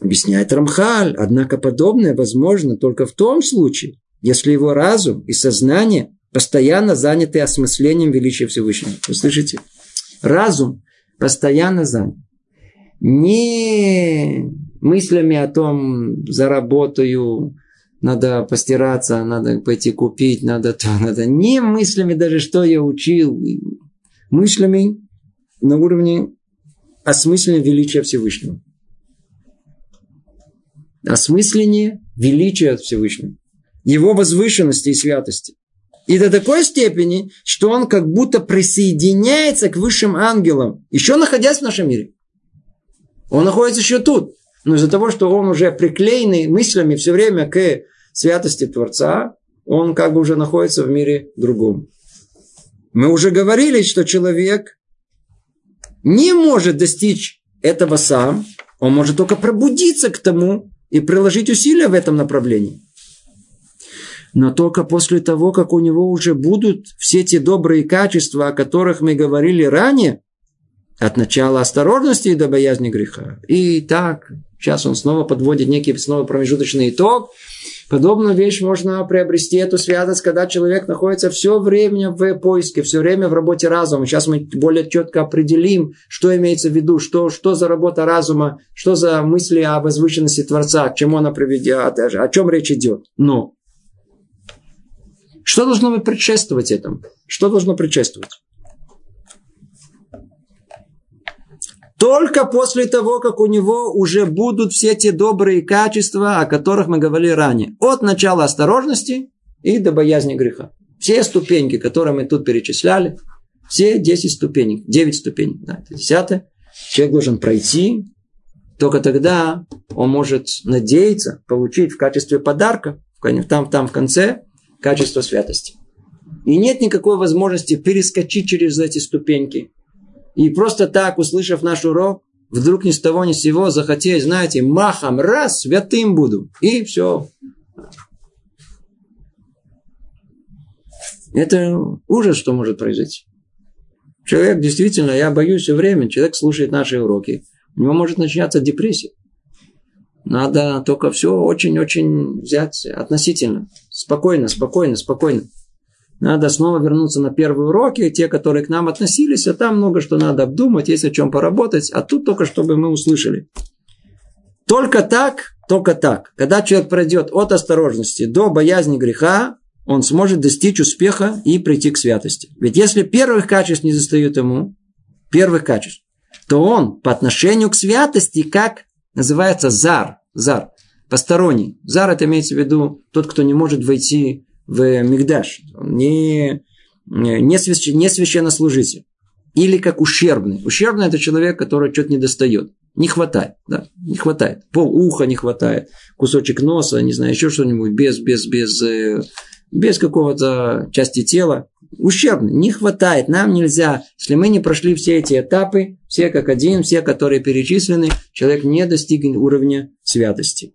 Объясняет Рамхаль, однако подобное возможно только в том случае, если его разум и сознание постоянно заняты осмыслением величия Всевышнего. Вы слышите? Разум постоянно занят. Не мыслями о том, заработаю, надо постираться, надо пойти купить, надо то, надо. Не мыслями даже, что я учил. Мыслями на уровне осмысления величия Всевышнего. Осмысление величия Всевышнего. Его возвышенности и святости. И до такой степени, что он как будто присоединяется к высшим ангелам, еще находясь в нашем мире. Он находится еще тут. Но из-за того, что он уже приклеенный мыслями все время к святости Творца, он как бы уже находится в мире другом. Мы уже говорили, что человек не может достичь этого сам, он может только пробудиться к тому и приложить усилия в этом направлении. Но только после того, как у него уже будут все те добрые качества, о которых мы говорили ранее, от начала осторожности до боязни греха. И так, сейчас он снова подводит некий снова промежуточный итог. Подобную вещь можно приобрести, эту святость, когда человек находится все время в поиске, все время в работе разума. Сейчас мы более четко определим, что имеется в виду, что, что за работа разума, что за мысли о возвышенности Творца, к чему она приведет, о чем речь идет. Но что должно предшествовать этому? Что должно предшествовать? Только после того, как у него уже будут все те добрые качества, о которых мы говорили ранее. От начала осторожности и до боязни греха. Все ступеньки, которые мы тут перечисляли, все 10 ступенек, 9 ступенек, да, это 10 человек должен пройти, только тогда он может надеяться получить в качестве подарка, там, там в конце, качество святости. И нет никакой возможности перескочить через эти ступеньки и просто так, услышав наш урок, вдруг ни с того ни с сего захотеть, знаете, махом, раз, святым буду. И все. Это ужас, что может произойти. Человек действительно, я боюсь все время, человек слушает наши уроки, у него может начинаться депрессия. Надо только все очень-очень взять относительно. Спокойно, спокойно, спокойно. Надо снова вернуться на первые уроки, те, которые к нам относились, а там много что надо обдумать, есть о чем поработать, а тут только чтобы мы услышали. Только так, только так. Когда человек пройдет от осторожности до боязни греха, он сможет достичь успеха и прийти к святости. Ведь если первых качеств не достают ему, первых качеств, то он по отношению к святости, как называется зар, зар, посторонний. Зар это имеется в виду тот, кто не может войти в Мигдаш. Не, не, свящ, не священнослужитель. Или как ущербный. Ущербный – это человек, который что-то не достает. Не хватает, да, не хватает. Пол уха не хватает, кусочек носа, не знаю, еще что-нибудь, без, без, без, э, без какого-то части тела. Ущербный, не хватает, нам нельзя. Если мы не прошли все эти этапы, все как один, все, которые перечислены, человек не достигнет уровня святости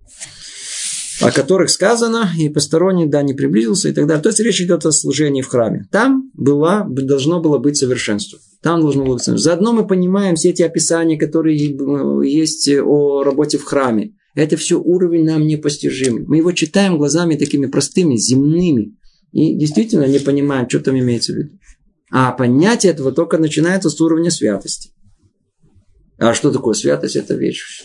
о которых сказано, и посторонний, да, не приблизился и так далее. То есть речь идет о служении в храме. Там была, должно было быть совершенство. Там должно было быть совершенство. Заодно мы понимаем все эти описания, которые э, есть о работе в храме. Это все уровень нам непостижимый. Мы его читаем глазами такими простыми, земными. И действительно не понимаем, что там имеется в виду. А понятие этого только начинается с уровня святости. А что такое святость? Это вещь.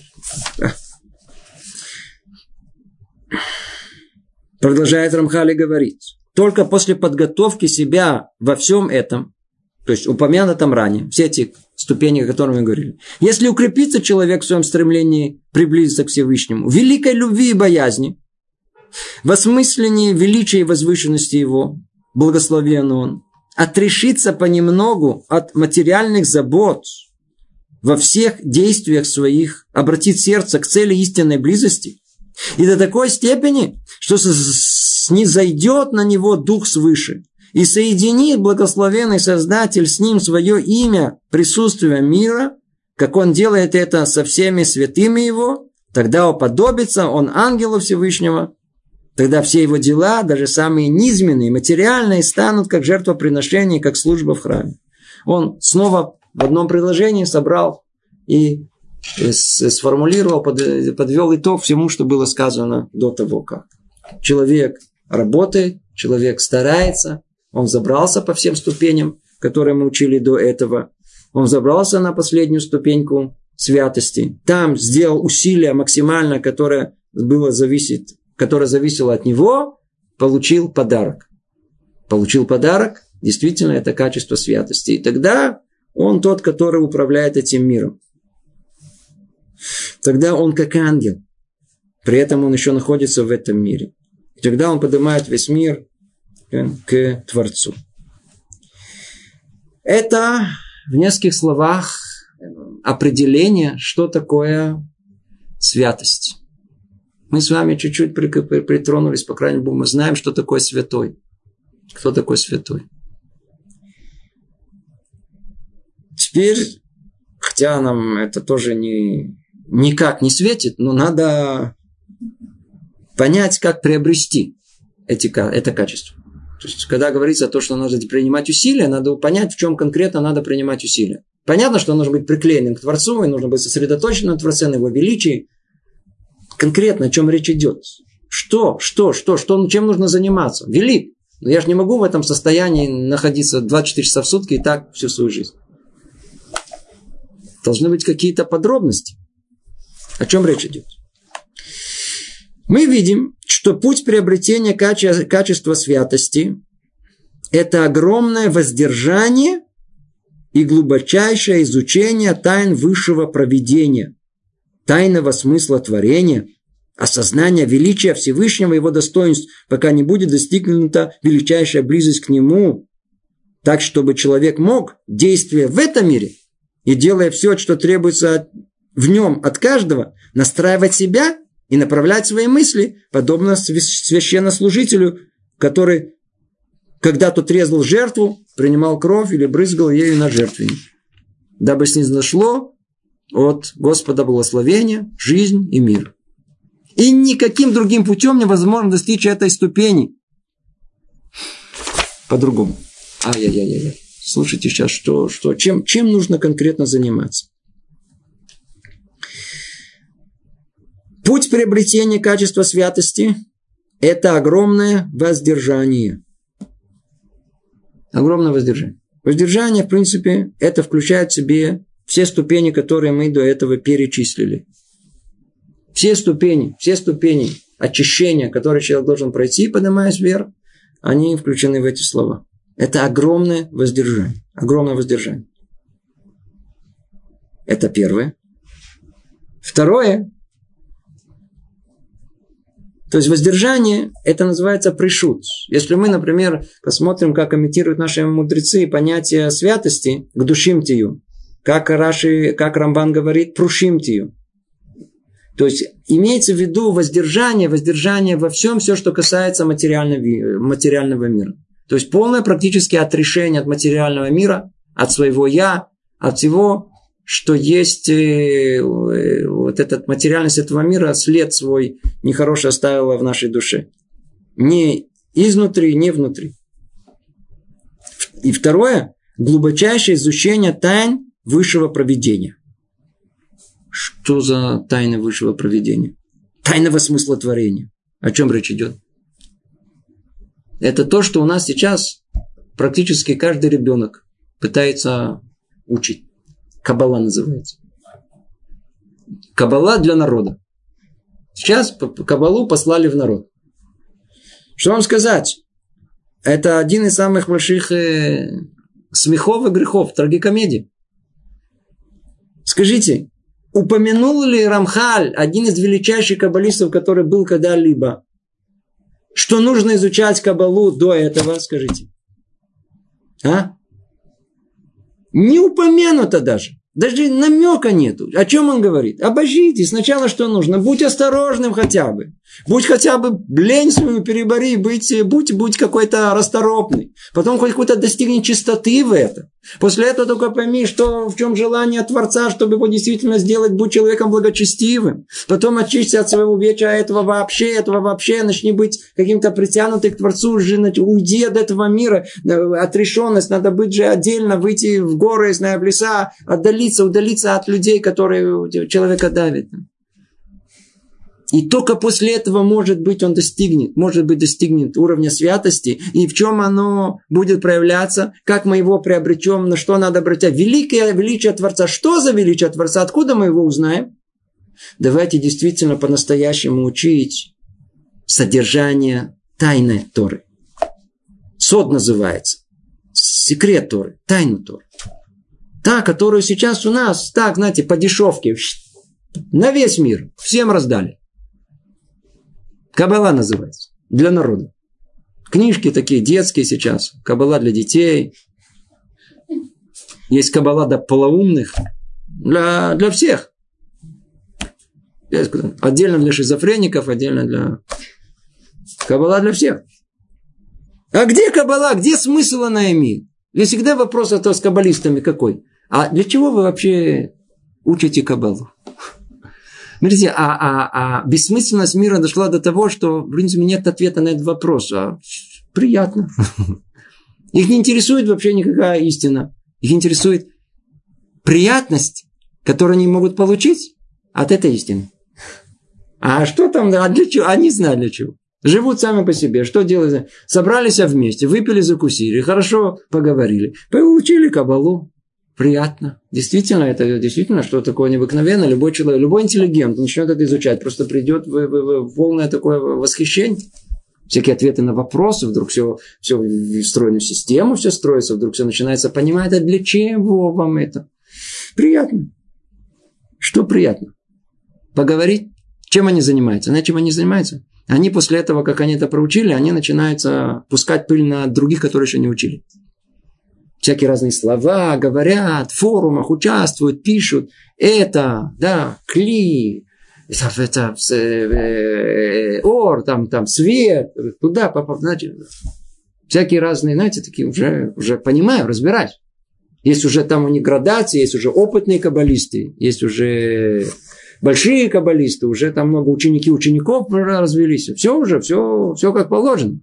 Продолжает Рамхали говорить. Только после подготовки себя во всем этом, то есть упомянутом ранее, все эти ступени, о которых мы говорили. Если укрепится человек в своем стремлении приблизиться к Всевышнему, великой любви и боязни, в осмыслении величия и возвышенности Его, благословен Он, отрешиться понемногу от материальных забот во всех действиях своих, обратить сердце к цели истинной близости, и до такой степени, что снизойдет на него дух свыше, и соединит благословенный Создатель с ним свое имя, присутствие мира, как он делает это со всеми святыми его, тогда уподобится он ангелу Всевышнего, тогда все его дела, даже самые низменные, материальные, станут как жертвоприношение, как служба в храме. Он снова в одном предложении собрал и сформулировал, подвел итог всему, что было сказано до того, как. Человек работает, человек старается, он забрался по всем ступеням, которые мы учили до этого. Он забрался на последнюю ступеньку святости. Там сделал усилие максимально, которое было зависит, которое зависело от него, получил подарок. Получил подарок, действительно, это качество святости. И тогда он тот, который управляет этим миром. Тогда он как ангел. При этом он еще находится в этом мире. И тогда он поднимает весь мир к Творцу. Это в нескольких словах определение, что такое святость. Мы с вами чуть-чуть притронулись, по крайней мере, мы знаем, что такое святой. Кто такой святой? Теперь, хотя нам это тоже не, никак не светит, но надо понять, как приобрести эти, это качество. То есть, когда говорится о том, что нужно принимать усилия, надо понять, в чем конкретно надо принимать усилия. Понятно, что нужно быть приклеенным к Творцу, и нужно быть сосредоточенным на Творце, на его величии. Конкретно о чем речь идет? Что, что, что, что, чем нужно заниматься? Велик. Но я же не могу в этом состоянии находиться 24 часа в сутки и так всю свою жизнь. Должны быть какие-то подробности. О чем речь идет? Мы видим, что путь приобретения каче- качества святости – это огромное воздержание и глубочайшее изучение тайн высшего проведения, тайного смысла творения, осознание величия Всевышнего его достоинств, пока не будет достигнута величайшая близость к нему, так, чтобы человек мог, действуя в этом мире и делая все, что требуется в нем от каждого, настраивать себя и направлять свои мысли, подобно священнослужителю, который, когда тот резал жертву, принимал кровь или брызгал ею на жертвенник, дабы снизошло от Господа благословения, жизнь и мир. И никаким другим путем невозможно достичь этой ступени. По-другому. Ай-яй-яй-яй. Слушайте сейчас, что, что, чем, чем нужно конкретно заниматься. Путь приобретения качества святости – это огромное воздержание. Огромное воздержание. Воздержание, в принципе, это включает в себе все ступени, которые мы до этого перечислили. Все ступени, все ступени очищения, которые человек должен пройти, поднимаясь вверх, они включены в эти слова. Это огромное воздержание. Огромное воздержание. Это первое. Второе. То есть воздержание, это называется пришут. Если мы, например, посмотрим, как комментируют наши мудрецы понятие святости к душимтию, как Раши, как Рамбан говорит, прушимтию. То есть имеется в виду воздержание, воздержание во всем, все, что касается материального, материального мира. То есть полное практически отрешение от материального мира, от своего я, от всего, что есть э, вот эта материальность этого мира, след свой нехороший оставила в нашей душе. Не изнутри, не внутри. И второе, глубочайшее изучение тайн высшего проведения. Что за тайны высшего проведения? Тайного смысла творения. О чем речь идет? Это то, что у нас сейчас практически каждый ребенок пытается учить. Кабала называется. Кабала для народа. Сейчас Кабалу послали в народ. Что вам сказать? Это один из самых больших э, смехов и грехов, трагикомедии. Скажите, упомянул ли Рамхаль, один из величайших каббалистов, который был когда-либо, что нужно изучать Кабалу до этого, скажите? А? Не упомянуто даже. Даже намека нету. О чем он говорит? Обожите. Сначала что нужно? Будь осторожным хотя бы. Будь хотя бы лень свою перебори. Будь, будь, будь какой-то расторопный. Потом хоть какой-то достигни чистоты в этом. После этого только пойми, что в чем желание Творца, чтобы его действительно сделать, будь человеком благочестивым. Потом очисти от своего вечера этого вообще, этого вообще, начни быть каким-то притянутым к Творцу, уйди от этого мира, э, отрешенность, надо быть же отдельно, выйти в горы, в леса, отдалиться, удалиться от людей, которые человека давят. И только после этого, может быть, он достигнет, может быть, достигнет уровня святости. И в чем оно будет проявляться, как мы его приобретем, на что надо обратить. Великое величие Творца. Что за величие Творца? Откуда мы его узнаем? Давайте действительно по-настоящему учить содержание тайны Торы. Сод называется. Секрет Торы. Тайна Торы. Та, которую сейчас у нас, так, знаете, по дешевке, на весь мир. Всем раздали. Кабала называется. Для народа. Книжки такие детские сейчас. Кабала для детей. Есть кабала для полоумных. Для, для всех. Отдельно для шизофреников, отдельно для... Кабала для всех. А где кабала? Где смысл она имеет? И всегда вопрос это с каббалистами какой? А для чего вы вообще учите кабалу? Смотрите, а, а, а бессмысленность мира дошла до того, что, в принципе, нет ответа на этот вопрос. А приятно. Их не интересует вообще никакая истина. Их интересует приятность, которую они могут получить от этой истины. А что там, а для чего? Они знают для чего. Живут сами по себе. Что делают? Собрались вместе, выпили, закусили, хорошо поговорили, получили кабалу приятно. Действительно, это действительно что такое необыкновенное. Любой человек, любой интеллигент начнет это изучать, просто придет в, в, в полное такое восхищение. Всякие ответы на вопросы, вдруг все, все в встроенную систему все строится, вдруг все начинается понимать, а для чего вам это? Приятно. Что приятно? Поговорить? Чем они занимаются? Знаете, чем они занимаются? Они после этого, как они это проучили, они начинают пускать пыль на других, которые еще не учили всякие разные слова, говорят, в форумах участвуют, пишут. Это, да, кли, это, это, э, ор, там, там, свет, туда попал, значит, всякие разные, знаете, такие уже, уже понимаю, разбираюсь. Есть уже там у них градации, есть уже опытные каббалисты, есть уже большие каббалисты, уже там много ученики учеников развелись. Все уже, все, все как положено.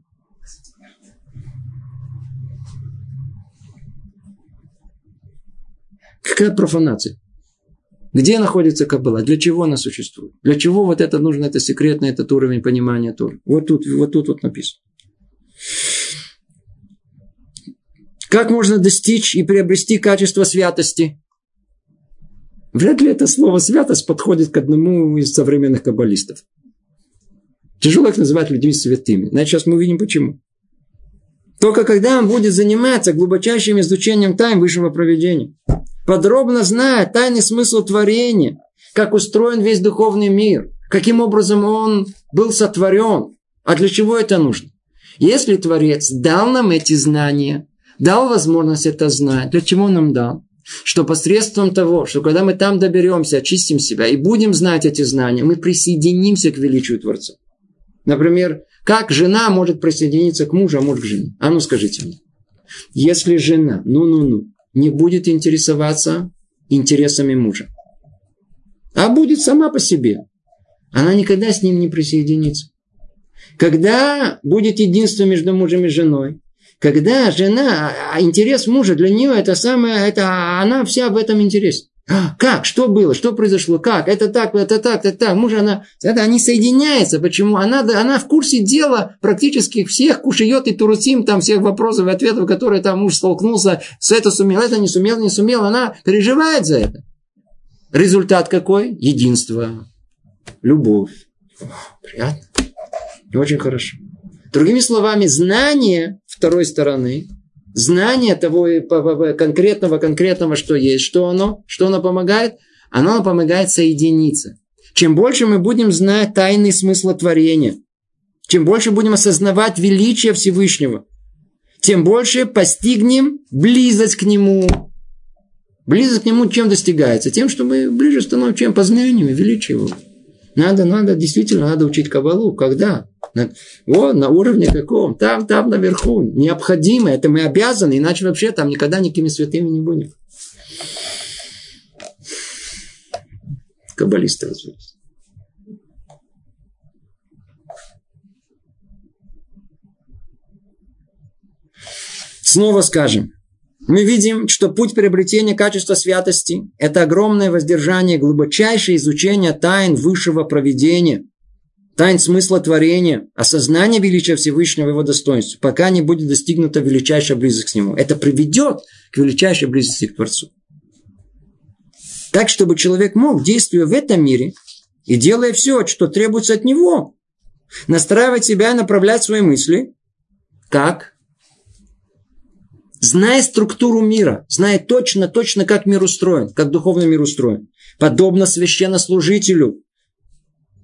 Какая профанация? Где находится Каббала? Для чего она существует? Для чего вот это нужно, это секретно, этот уровень понимания Торы? Вот тут, вот тут вот написано. Как можно достичь и приобрести качество святости? Вряд ли это слово святость подходит к одному из современных каббалистов. Тяжело их называть людьми святыми. Значит, сейчас мы увидим почему. Только когда он будет заниматься глубочайшим изучением тайн высшего проведения подробно зная тайный смысл творения, как устроен весь духовный мир, каким образом он был сотворен, а для чего это нужно. Если Творец дал нам эти знания, дал возможность это знать, для чего нам дал? Что посредством того, что когда мы там доберемся, очистим себя и будем знать эти знания, мы присоединимся к величию Творца. Например, как жена может присоединиться к мужу, а муж к жене? А ну скажите мне. Если жена, ну-ну-ну, не будет интересоваться интересами мужа. А будет сама по себе. Она никогда с ним не присоединится. Когда будет единство между мужем и женой, когда жена, а интерес мужа для нее это самое, это она вся в этом интересе. Как? Что было? Что произошло? Как? Это так, это так, это так. Муж, она, это они соединяются. Почему? Она, она в курсе дела практически всех кушает и турусим, там всех вопросов и ответов, которые там муж столкнулся, с это сумел, это не сумел, не сумел. Она переживает за это. Результат какой? Единство. Любовь. Приятно. Очень хорошо. Другими словами, знание второй стороны знание того конкретного, конкретного, что есть, что оно, что оно помогает, оно помогает соединиться. Чем больше мы будем знать тайны смысла творения, чем больше будем осознавать величие Всевышнего, тем больше постигнем близость к Нему. Близость к Нему чем достигается? Тем, что мы ближе становимся, чем познанием величие Его. Надо, надо, действительно, надо учить Кабалу. Когда? Вот, на уровне каком? Там, там, наверху. Необходимо. Это мы обязаны, иначе вообще там никогда никакими святыми не будем. Каббалисты развелись. Снова скажем, мы видим, что путь приобретения качества святости – это огромное воздержание, глубочайшее изучение тайн высшего проведения, тайн смысла творения, осознание величия Всевышнего его достоинства, пока не будет достигнута величайшая близость к нему. Это приведет к величайшей близости к Творцу. Так, чтобы человек мог, действуя в этом мире и делая все, что требуется от него, настраивать себя и направлять свои мысли, как зная структуру мира, зная точно, точно, как мир устроен, как духовный мир устроен. Подобно священнослужителю,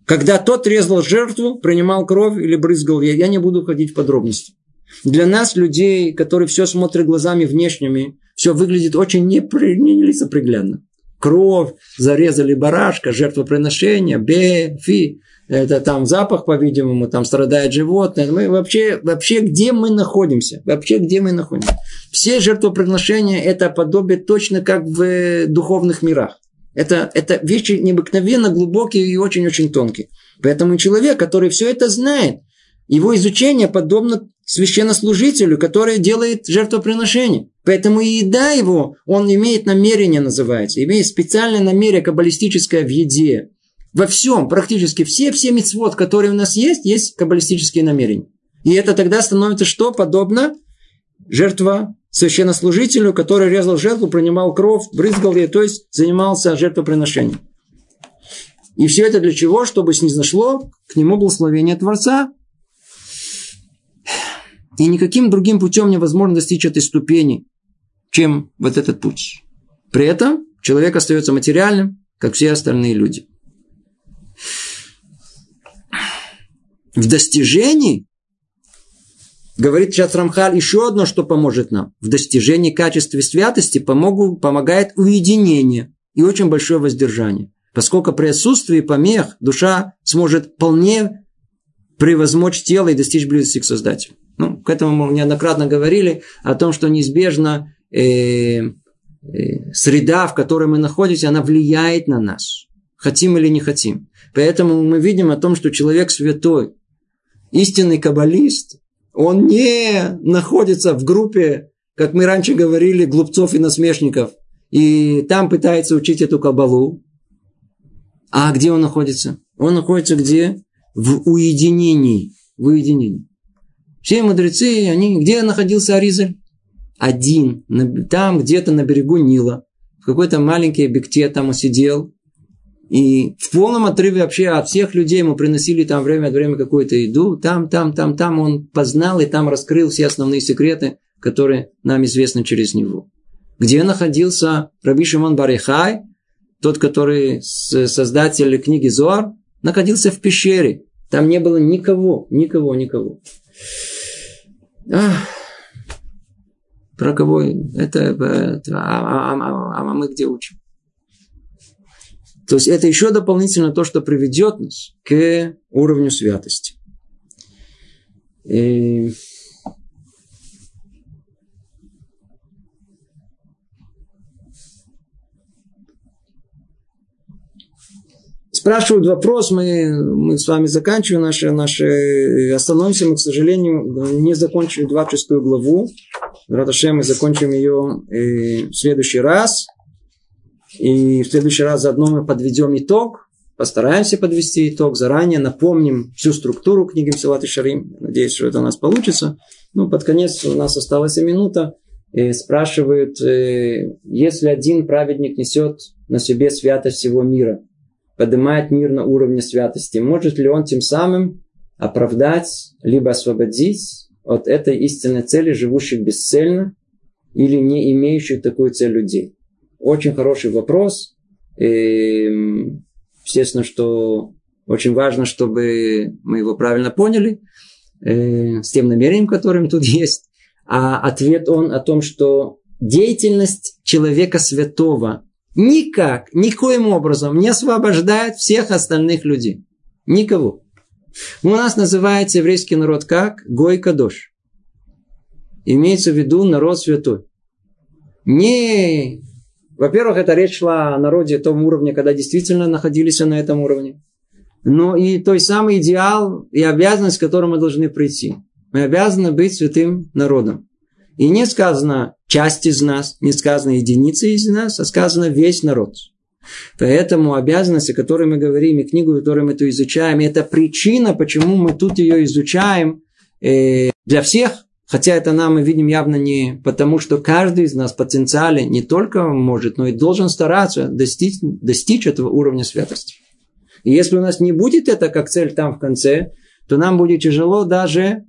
когда тот резал жертву, принимал кровь или брызгал, я, я не буду ходить в подробности. Для нас, людей, которые все смотрят глазами внешними, все выглядит очень непри, не лицеприглядно. Кровь, зарезали барашка, жертвоприношение, бе, фи это там запах, по-видимому, там страдает животное. Мы вообще, вообще где мы находимся? Вообще где мы находимся? Все жертвоприношения это подобие точно как в духовных мирах. Это, это вещи необыкновенно глубокие и очень-очень тонкие. Поэтому человек, который все это знает, его изучение подобно священнослужителю, который делает жертвоприношение. Поэтому и еда его, он имеет намерение, называется, имеет специальное намерение каббалистическое в еде. Во всем, практически все, все мецвод, которые у нас есть, есть каббалистические намерения. И это тогда становится что? Подобно жертва священнослужителю, который резал жертву, принимал кровь, брызгал ее, то есть занимался жертвоприношением. И все это для чего? Чтобы снизошло к нему благословение Творца. И никаким другим путем невозможно достичь этой ступени, чем вот этот путь. При этом человек остается материальным, как все остальные люди. В достижении, говорит сейчас Рамхаль, еще одно, что поможет нам. В достижении качества святости помогу, помогает уединение и очень большое воздержание. Поскольку при отсутствии помех душа сможет вполне превозмочь тело и достичь близости к Создателю. Ну, к этому мы неоднократно говорили о том, что неизбежно э, э, среда, в которой мы находимся, она влияет на нас. Хотим или не хотим. Поэтому мы видим о том, что человек святой, истинный каббалист, он не находится в группе, как мы раньше говорили, глупцов и насмешников, и там пытается учить эту кабалу. А где он находится? Он находится где? В уединении. В уединении. Все мудрецы, они... Где находился Аризаль? Один. Там, где-то на берегу Нила. В какой-то маленький объекте там он сидел. И в полном отрыве вообще от всех людей ему приносили там время от времени какую-то еду. Там, там, там, там он познал и там раскрыл все основные секреты, которые нам известны через него. Где находился Раби Шимон Барихай, тот, который создатель книги Зоар, находился в пещере. Там не было никого, никого, никого. Ах, про кого это, это а, а, а, а мы где учим? То есть это еще дополнительно то, что приведет нас к уровню святости. И... Спрашивают вопрос, мы, мы с вами заканчиваем наши, наши, остановимся, мы, к сожалению, не закончили 26 главу. Раташем мы закончим ее э, в следующий раз. И в следующий раз заодно мы подведем итог, постараемся подвести итог заранее, напомним всю структуру книги Мсилат и Шарим. Надеюсь, что это у нас получится. Ну, под конец у нас осталась минута. И спрашивают, э, если один праведник несет на себе святость всего мира, поднимает мир на уровне святости, может ли он тем самым оправдать, либо освободить от этой истинной цели живущих бесцельно или не имеющих такую цель людей? Очень хороший вопрос. И, естественно, что Очень важно, чтобы мы его правильно поняли, э, с тем намерением, которым тут есть. А ответ он о том, что деятельность человека святого никак, никоим образом не освобождает всех остальных людей. Никого. У нас называется еврейский народ как Гой Кадош. Имеется в виду народ святой. Не... Во-первых, это речь шла о народе том уровне, когда действительно находились на этом уровне. Но и той самый идеал и обязанность, к которому мы должны прийти. Мы обязаны быть святым народом. И не сказано часть из нас, не сказано единица из нас, а сказано весь народ. Поэтому обязанности, о которой мы говорим, и книгу, которую мы тут изучаем, это причина, почему мы тут ее изучаем э, для всех, хотя это нам мы видим явно не потому, что каждый из нас потенциально не только может, но и должен стараться достичь, достичь этого уровня святости. И если у нас не будет это как цель там в конце, то нам будет тяжело даже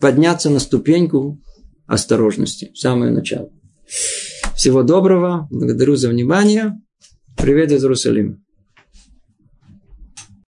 подняться на ступеньку осторожности, самое начало. Всего доброго, благодарю за внимание. Привет из Иерусалима.